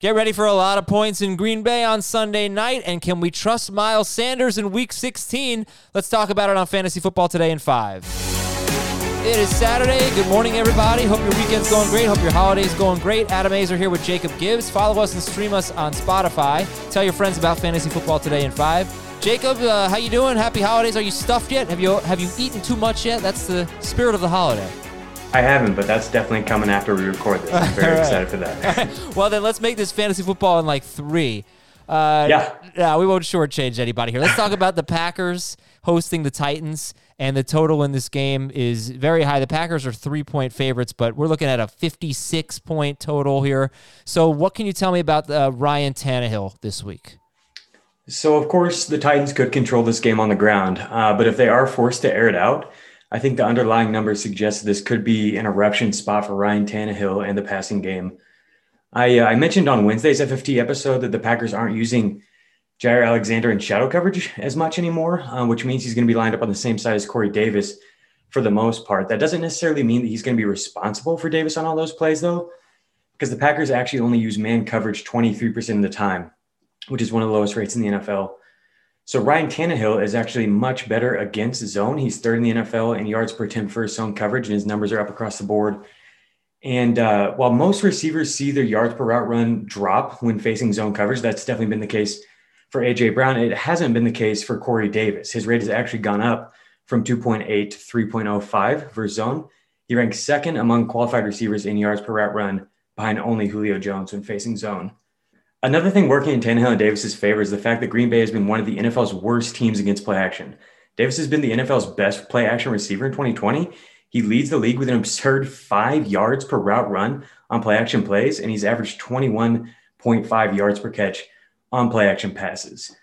Get ready for a lot of points in Green Bay on Sunday night. And can we trust Miles Sanders in week 16? Let's talk about it on Fantasy Football Today in 5. It is Saturday. Good morning, everybody. Hope your weekend's going great. Hope your holiday's going great. Adam Aizer here with Jacob Gibbs. Follow us and stream us on Spotify. Tell your friends about Fantasy Football Today in 5. Jacob, uh, how you doing? Happy holidays. Are you stuffed yet? Have you have you eaten too much yet? That's the spirit of the holiday. I haven't, but that's definitely coming after we record this. I'm very right. excited for that. well, then let's make this fantasy football in like three. Uh, yeah. Yeah, we won't shortchange anybody here. Let's talk about the Packers hosting the Titans, and the total in this game is very high. The Packers are three point favorites, but we're looking at a 56 point total here. So, what can you tell me about uh, Ryan Tannehill this week? So, of course, the Titans could control this game on the ground, uh, but if they are forced to air it out, I think the underlying numbers suggest this could be an eruption spot for Ryan Tannehill and the passing game. I, uh, I mentioned on Wednesday's FFT episode that the Packers aren't using Jaire Alexander in shadow coverage as much anymore, uh, which means he's going to be lined up on the same side as Corey Davis for the most part. That doesn't necessarily mean that he's going to be responsible for Davis on all those plays, though, because the Packers actually only use man coverage 23% of the time, which is one of the lowest rates in the NFL. So Ryan Tannehill is actually much better against zone. He's third in the NFL in yards per attempt for zone coverage, and his numbers are up across the board. And uh, while most receivers see their yards per route run drop when facing zone coverage, that's definitely been the case for AJ Brown. It hasn't been the case for Corey Davis. His rate has actually gone up from 2.8 to 3.05 for zone. He ranks second among qualified receivers in yards per route run behind only Julio Jones when facing zone. Another thing working in Tannehill and Davis's favor is the fact that Green Bay has been one of the NFL's worst teams against play action. Davis has been the NFL's best play action receiver in 2020. He leads the league with an absurd five yards per route run on play action plays, and he's averaged 21.5 yards per catch on play action passes.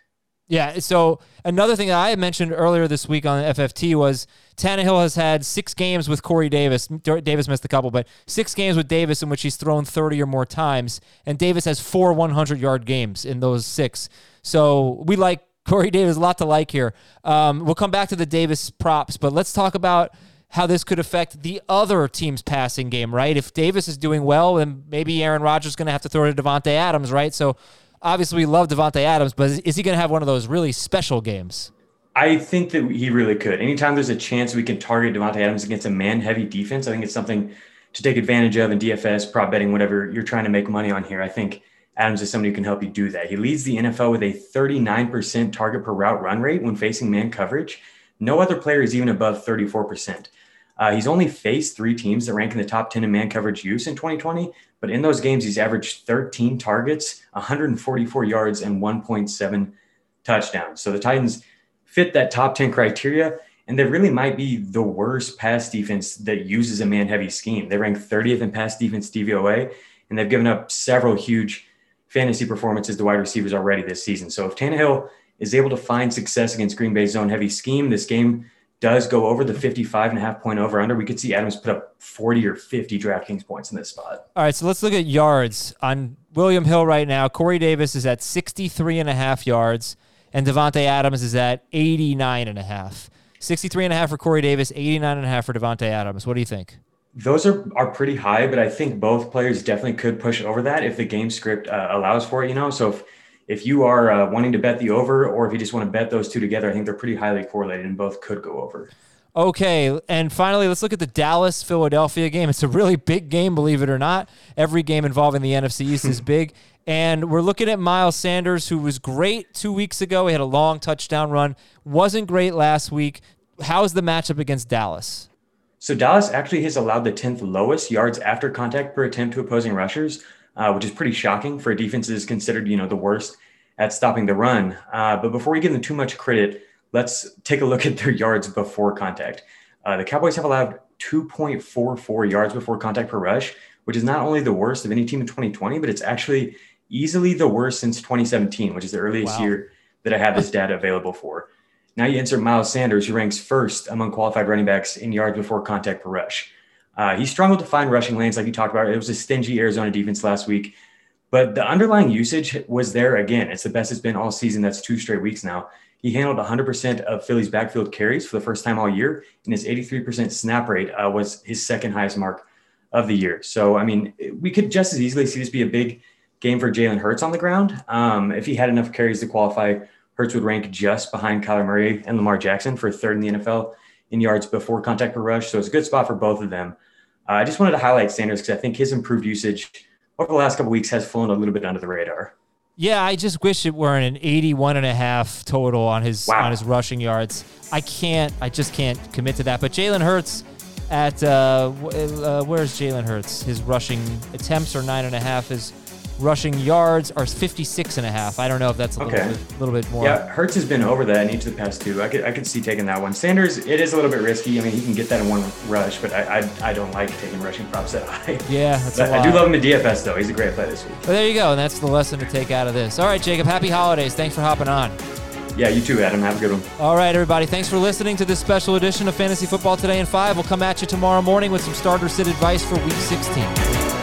Yeah. So another thing that I mentioned earlier this week on FFT was Tannehill has had six games with Corey Davis. Davis missed a couple, but six games with Davis in which he's thrown 30 or more times. And Davis has four 100 yard games in those six. So we like Corey Davis, a lot to like here. Um, we'll come back to the Davis props, but let's talk about how this could affect the other team's passing game, right? If Davis is doing well, then maybe Aaron Rodgers is going to have to throw to Davante Adams, right? So obviously we love Davante Adams, but is he going to have one of those really special games? I think that he really could. Anytime there's a chance we can target Davante Adams against a man-heavy defense, I think it's something to take advantage of in DFS, prop betting, whatever you're trying to make money on here. I think Adams is somebody who can help you do that. He leads the NFL with a 39% target per route run rate when facing man coverage. No other player is even above 34%. Uh, he's only faced three teams that rank in the top 10 in man coverage use in 2020, but in those games, he's averaged 13 targets, 144 yards, and 1.7 touchdowns. So the Titans fit that top 10 criteria, and they really might be the worst pass defense that uses a man heavy scheme. They rank 30th in pass defense DVOA, and they've given up several huge fantasy performances to wide receivers already this season. So if Tannehill is able to find success against Green Bay's zone heavy scheme, this game does go over the 55 and a half point over under, we could see Adams put up 40 or 50 DraftKings points in this spot. All right, so let's look at yards on William Hill right now. Corey Davis is at 63 and a half yards, and Davante Adams is at 89 and a half. 63 and a half for Corey Davis, 89 and a half for Davante Adams. What do you think? Those are, are pretty high, but I think both players definitely could push over that if the game script uh, allows for it, you know? So if if you are uh, wanting to bet the over or if you just want to bet those two together, I think they're pretty highly correlated and both could go over. Okay, and finally, let's look at the Dallas Philadelphia game. It's a really big game, believe it or not. Every game involving the NFC East is big. And we're looking at Miles Sanders, who was great two weeks ago. He had a long touchdown run, wasn't great last week. How's the matchup against Dallas? So, Dallas actually has allowed the 10th lowest yards after contact per attempt to opposing rushers uh, which is pretty shocking for a defense that is considered, you know, the worst at stopping the run. Uh, but before we give them too much credit, let's take a look at their yards before contact. Uh, the Cowboys have allowed 2.44 yards before contact per rush, which is not only the worst of any team in 2020, but it's actually easily the worst since 2017, which is the earliest wow. year that I have this data available for. Now you insert Miles Sanders, who ranks first among qualified running backs in yards before contact per rush. Uh, he struggled to find rushing lanes, like you talked about. It was a stingy Arizona defense last week, but the underlying usage was there again. It's the best it's been all season. That's two straight weeks now. He handled 100% of Philly's backfield carries for the first time all year, and his 83% snap rate uh, was his second highest mark of the year. So, I mean, we could just as easily see this be a big game for Jalen Hurts on the ground. Um, if he had enough carries to qualify, Hurts would rank just behind Kyler Murray and Lamar Jackson for third in the NFL in yards before contact per rush. So it's a good spot for both of them. Uh, I just wanted to highlight Sanders because I think his improved usage over the last couple weeks has flown a little bit under the radar. Yeah, I just wish it were an 81 and a half total on his Wow. on his rushing yards. I can't. I just can't commit to that. But Jalen Hurts at uh, uh, where's Jalen Hurts? His rushing attempts are nine and a half. His rushing yards are 56 and a half. I don't know if that's a Okay. little, bit, little bit more. Yeah, Hurts has been over that in each of the past two. I could I could see taking that one. Sanders, it is a little bit risky. I mean, he can get that in one rush, but I I, I don't like taking rushing props that high. Yeah, that's I do love him in DFS though. He's a great play this week. But there you go, and that's the lesson to take out of this. All right, Jacob. Happy holidays. Thanks for hopping on. Yeah, you too, Adam. Have a good one. All right, everybody. Thanks for listening to this special edition of Fantasy Football Today in 5. We'll come at you tomorrow morning with some starter sit advice for week 16.